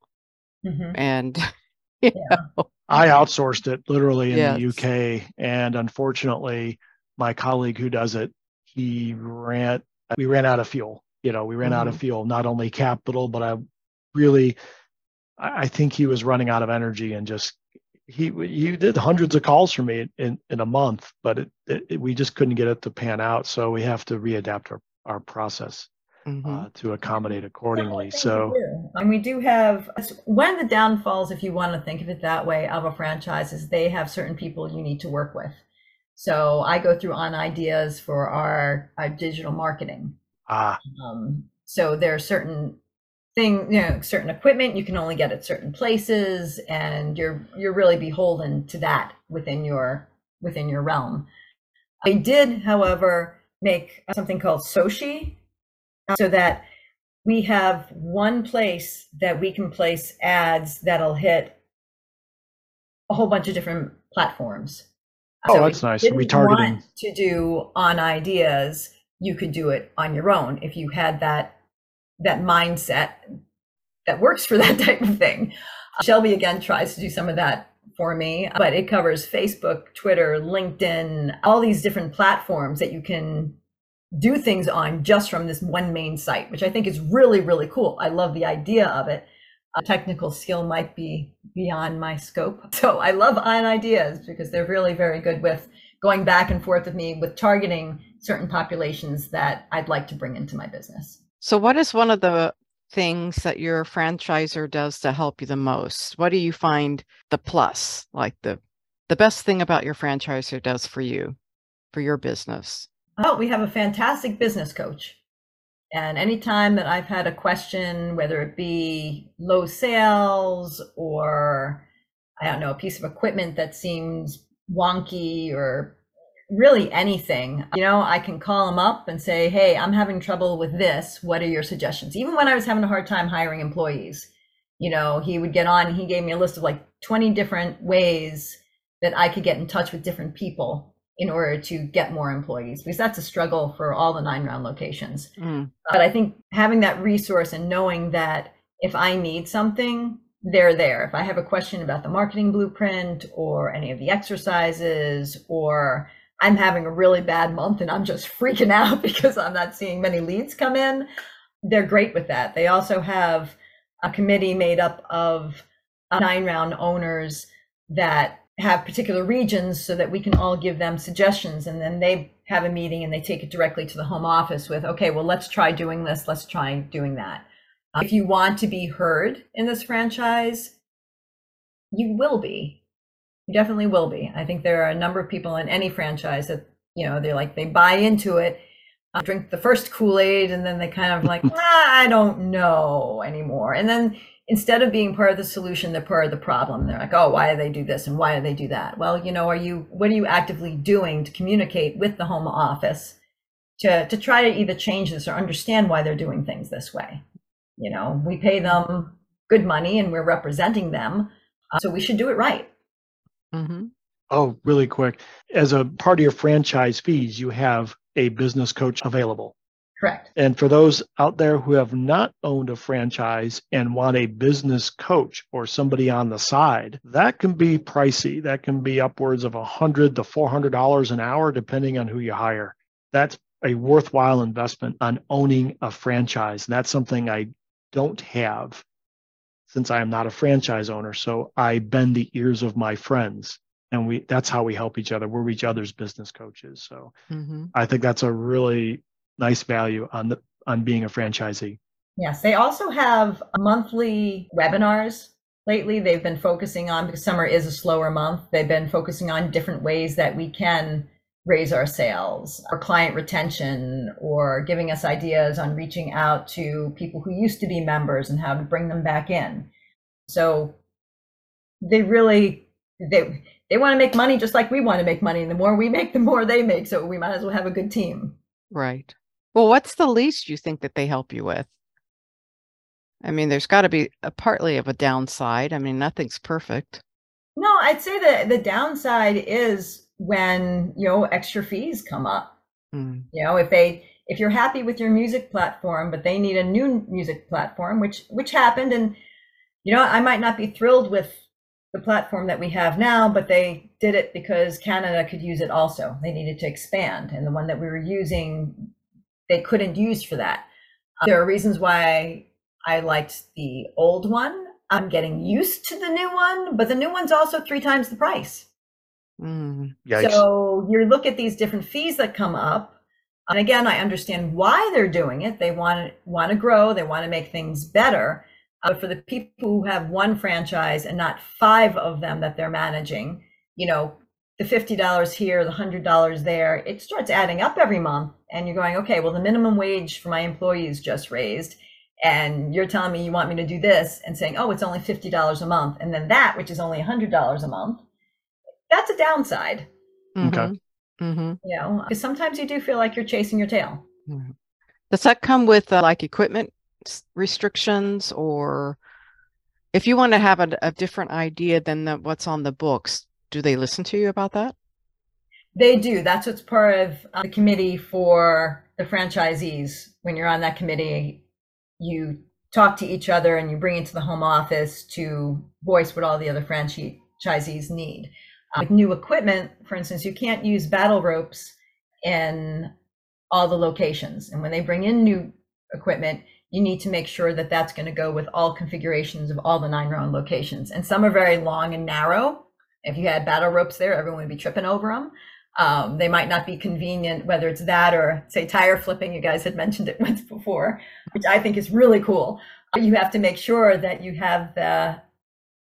Mm-hmm. And you
yeah. know, I outsourced it literally in yes. the UK, and unfortunately, my colleague who does it, he ran we ran out of fuel. You know, we ran mm-hmm. out of mm-hmm. fuel, not only capital, but I really, I think he was running out of energy and just he he did hundreds of calls for me in in a month, but it, it, we just couldn't get it to pan out. So we have to readapt our our process. Mm-hmm. Uh, to accommodate accordingly. So,
and we do have one of the downfalls, if you want to think of it that way, of a franchise is they have certain people you need to work with. So I go through on ideas for our, our digital marketing. Ah. Um, so there are certain thing, you know, certain equipment you can only get at certain places, and you're you're really beholden to that within your within your realm. I did, however, make something called Soshi, so that we have one place that we can place ads that'll hit a whole bunch of different platforms.
Oh, so that's nice. Retargeting.
to do on ideas, you could do it on your own if you had that that mindset that works for that type of thing. Shelby again tries to do some of that for me, but it covers Facebook, Twitter, LinkedIn, all these different platforms that you can do things on just from this one main site, which I think is really, really cool. I love the idea of it technical skill might be beyond my scope. So I love on ideas because they're really very good with going back and forth with me with targeting certain populations that I'd like to bring into my business.
So what is one of the things that your franchisor does to help you the most? What do you find the plus, like the the best thing about your franchisor does for you, for your business?
Oh, we have a fantastic business coach. And anytime that I've had a question, whether it be low sales or I don't know, a piece of equipment that seems wonky or really anything, you know, I can call them up and say, Hey, I'm having trouble with this. What are your suggestions? Even when I was having a hard time hiring employees, you know, he would get on, he gave me a list of like 20 different ways that I could get in touch with different people in order to get more employees because that's a struggle for all the 9Round locations. Mm. But I think having that resource and knowing that if I need something, they're there. If I have a question about the marketing blueprint or any of the exercises, or I'm having a really bad month and I'm just freaking out because I'm not seeing many leads come in, they're great with that. They also have a committee made up of 9Round owners that have particular regions so that we can all give them suggestions and then they have a meeting and they take it directly to the home office with okay well let's try doing this let's try doing that. Uh, if you want to be heard in this franchise you will be. You definitely will be. I think there are a number of people in any franchise that you know they're like they buy into it uh, drink the first kool-aid and then they kind of like ah, i don't know anymore. And then instead of being part of the solution, they're part of the problem. They're like, oh, why do they do this and why do they do that? Well, you know, are you what are you actively doing to communicate with the home office to to try to either change this or understand why they're doing things this way? You know, we pay them good money and we're representing them, uh, so we should do it right.
Mm-hmm. Oh, really quick. As a part of your franchise fees, you have a business coach available.
Correct.
And for those out there who have not owned a franchise and want a business coach or somebody on the side, that can be pricey. That can be upwards of a hundred to four hundred dollars an hour, depending on who you hire. That's a worthwhile investment on owning a franchise. And that's something I don't have since I am not a franchise owner. So I bend the ears of my friends and we that's how we help each other. We're each other's business coaches. So mm-hmm. I think that's a really nice value on the on being a franchisee.
Yes, they also have monthly webinars. Lately, they've been focusing on because summer is a slower month. They've been focusing on different ways that we can raise our sales or client retention or giving us ideas on reaching out to people who used to be members and how to bring them back in. So they really they they want to make money just like we want to make money and the more we make the more they make so we might as well have a good team.
Right. Well, what's the least you think that they help you with? I mean, there's got to be a partly of a downside. I mean, nothing's perfect.
No, I'd say that the downside is when you know extra fees come up mm. you know if they if you're happy with your music platform but they need a new music platform which which happened and you know i might not be thrilled with the platform that we have now but they did it because canada could use it also they needed to expand and the one that we were using they couldn't use for that there are reasons why i liked the old one i'm getting used to the new one but the new one's also three times the price Mm, so you look at these different fees that come up. And again, I understand why they're doing it. They want to want to grow. They want to make things better. Uh, for the people who have one franchise and not five of them that they're managing, you know, the fifty dollars here, the hundred dollars there, it starts adding up every month. And you're going, okay, well, the minimum wage for my employees just raised, and you're telling me you want me to do this, and saying, oh, it's only fifty dollars a month, and then that, which is only hundred dollars a month that's a downside.
Okay. Mm-hmm.
mm-hmm. You know, because sometimes you do feel like you're chasing your tail.
Mm-hmm. Does that come with uh, like equipment restrictions, or if you want to have a, a different idea than the, what's on the books, do they listen to you about that?
They do. That's what's part of uh, the committee for the franchisees. When you're on that committee, you talk to each other and you bring it to the home office to voice what all the other franchisees need. With new equipment, for instance, you can't use battle ropes in all the locations. And when they bring in new equipment, you need to make sure that that's going to go with all configurations of all the 9Round locations. And some are very long and narrow. If you had battle ropes there, everyone would be tripping over them. Um, they might not be convenient, whether it's that or say tire flipping. You guys had mentioned it once before, which I think is really cool. But you have to make sure that you have the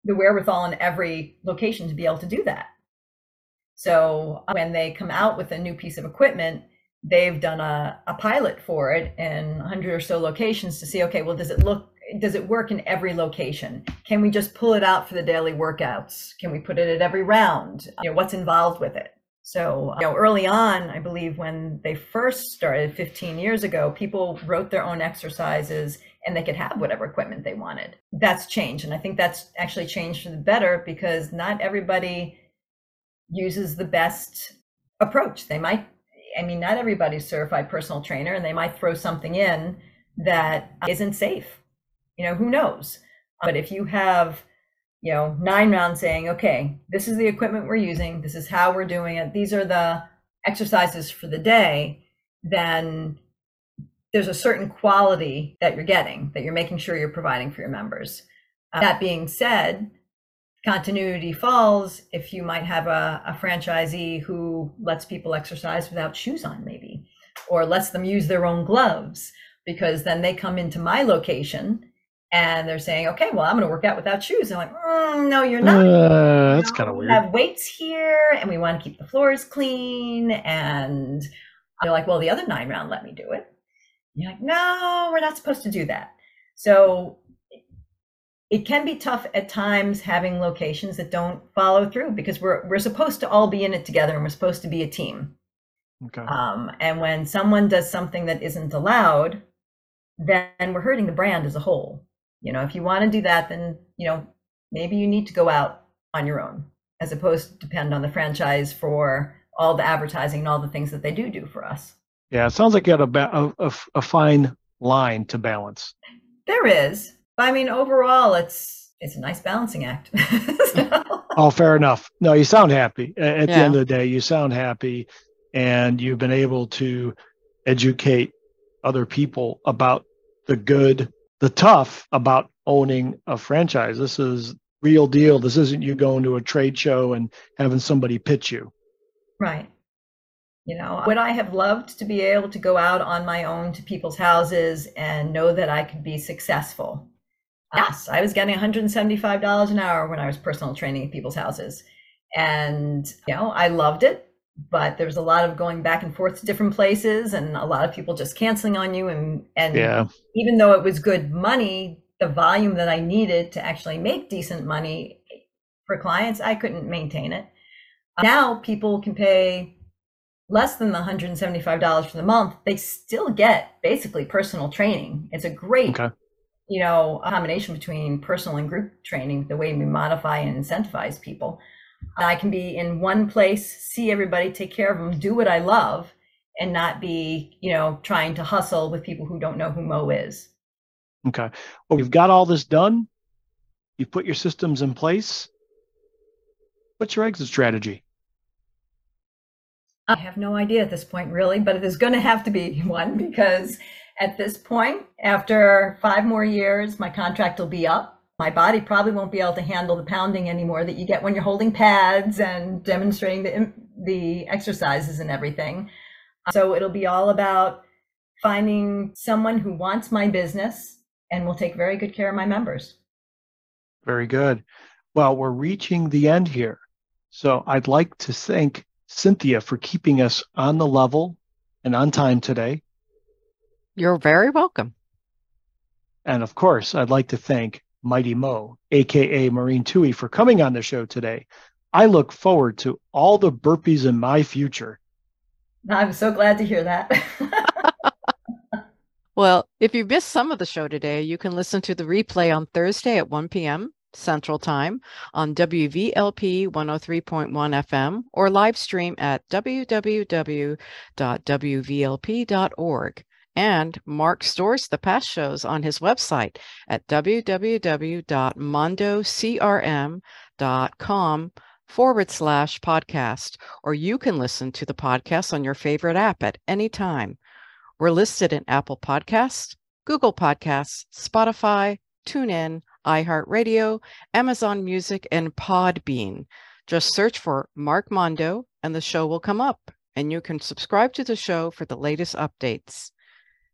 the wherewithal in every location to be able to do that. So when they come out with a new piece of equipment, they've done a, a pilot for it in 100 or so locations to see, okay, well, does it look, does it work in every location? Can we just pull it out for the daily workouts? Can we put it at every round? You know, what's involved with it? So, you know, early on, I believe when they first started 15 years ago, people wrote their own exercises and they could have whatever equipment they wanted. That's changed. And I think that's actually changed for the better because not everybody uses the best approach. They might, I mean, not everybody's certified personal trainer, and they might throw something in that isn't safe. You know, who knows? But if you have, you know, 9Round's saying, okay, this is the equipment we're using, this is how we're doing it, these are the exercises for the day, then there's a certain quality that you're getting that you're making sure you're providing for your members. Uh, that being said, continuity falls if you might have a, a franchisee who lets people exercise without shoes on maybe or lets them use their own gloves because then they come into my location and they're saying, okay, well, I'm going to work out without shoes. I'm like, mm, no, you're not.
Uh, that's kind of weird.
We have weights here and we want to keep the floors clean. And they're like, well, the other 9Round let me do it. And you're like, no, we're not supposed to do that. So it can be tough at times having locations that don't follow through because we're we're supposed to all be in it together and we're supposed to be a team. Okay. Um, and when someone does something that isn't allowed, then we're hurting the brand as a whole. You know, if you want to do that, then you know maybe you need to go out on your own as opposed to depend on the franchise for all the advertising and all the things that they do do for us.
Yeah, it sounds like you got a, a, a fine line to balance.
There is, I mean, overall, it's it's a nice balancing act.
so. Oh, fair enough. No, you sound happy. At yeah. the end of the day, you sound happy, and you've been able to educate other people about the good, the tough about owning a franchise. This is real deal. This isn't you going to a trade show and having somebody pitch you.
Right. You know, would I have loved to be able to go out on my own to people's houses and know that I could be successful? Yes, I was getting $175 an hour when I was personal training at people's houses. And, you know, I loved it, but there was a lot of going back and forth to different places and a lot of people just canceling on you. And, and
yeah.
even though it was good money, the volume that I needed to actually make decent money for clients, I couldn't maintain it. Now people can pay less than the $175 for the month. They still get basically personal training. It's a great, okay. you know, combination between personal and group training, the way we modify and incentivize people. I can be in one place, see everybody, take care of them, do what I love, and not be, you know, trying to hustle with people who don't know who Mo is.
Okay. Well, you've got all this done. You've put your systems in place. What's your exit strategy?
I have no idea at this point, really, but there's going to have to be one because at this point, after five more years, my contract will be up. My body probably won't be able to handle the pounding anymore that you get when you're holding pads and demonstrating the, the exercises and everything. So it'll be all about finding someone who wants my business and will take very good care of my members.
Very good. Well, we're reaching the end here. So I'd like to thank Cynthia for keeping us on the level and on time today.
You're very welcome.
And of course, I'd like to thank Mighty Mo, aka Maureen Twohey, for coming on the show today. I look forward to all the burpees in my future.
I'm so glad to hear that.
well, if you missed some of the show today, you can listen to the replay on Thursday at 1 p.m. Central Time on WVLP 103.1 FM or live stream at www.wvlp.org. And Mark stores the past shows on his website at www.mondocrm.com forward slash podcast, or you can listen to the podcast on your favorite app at any time. We're listed in Apple Podcasts, Google Podcasts, Spotify, TuneIn, iHeartRadio, Amazon Music, and Podbean. Just search for Mark Mondo and the show will come up, and you can subscribe to the show for the latest updates.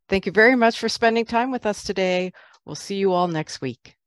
Thank you very much for spending time with us today. We'll see you all next week.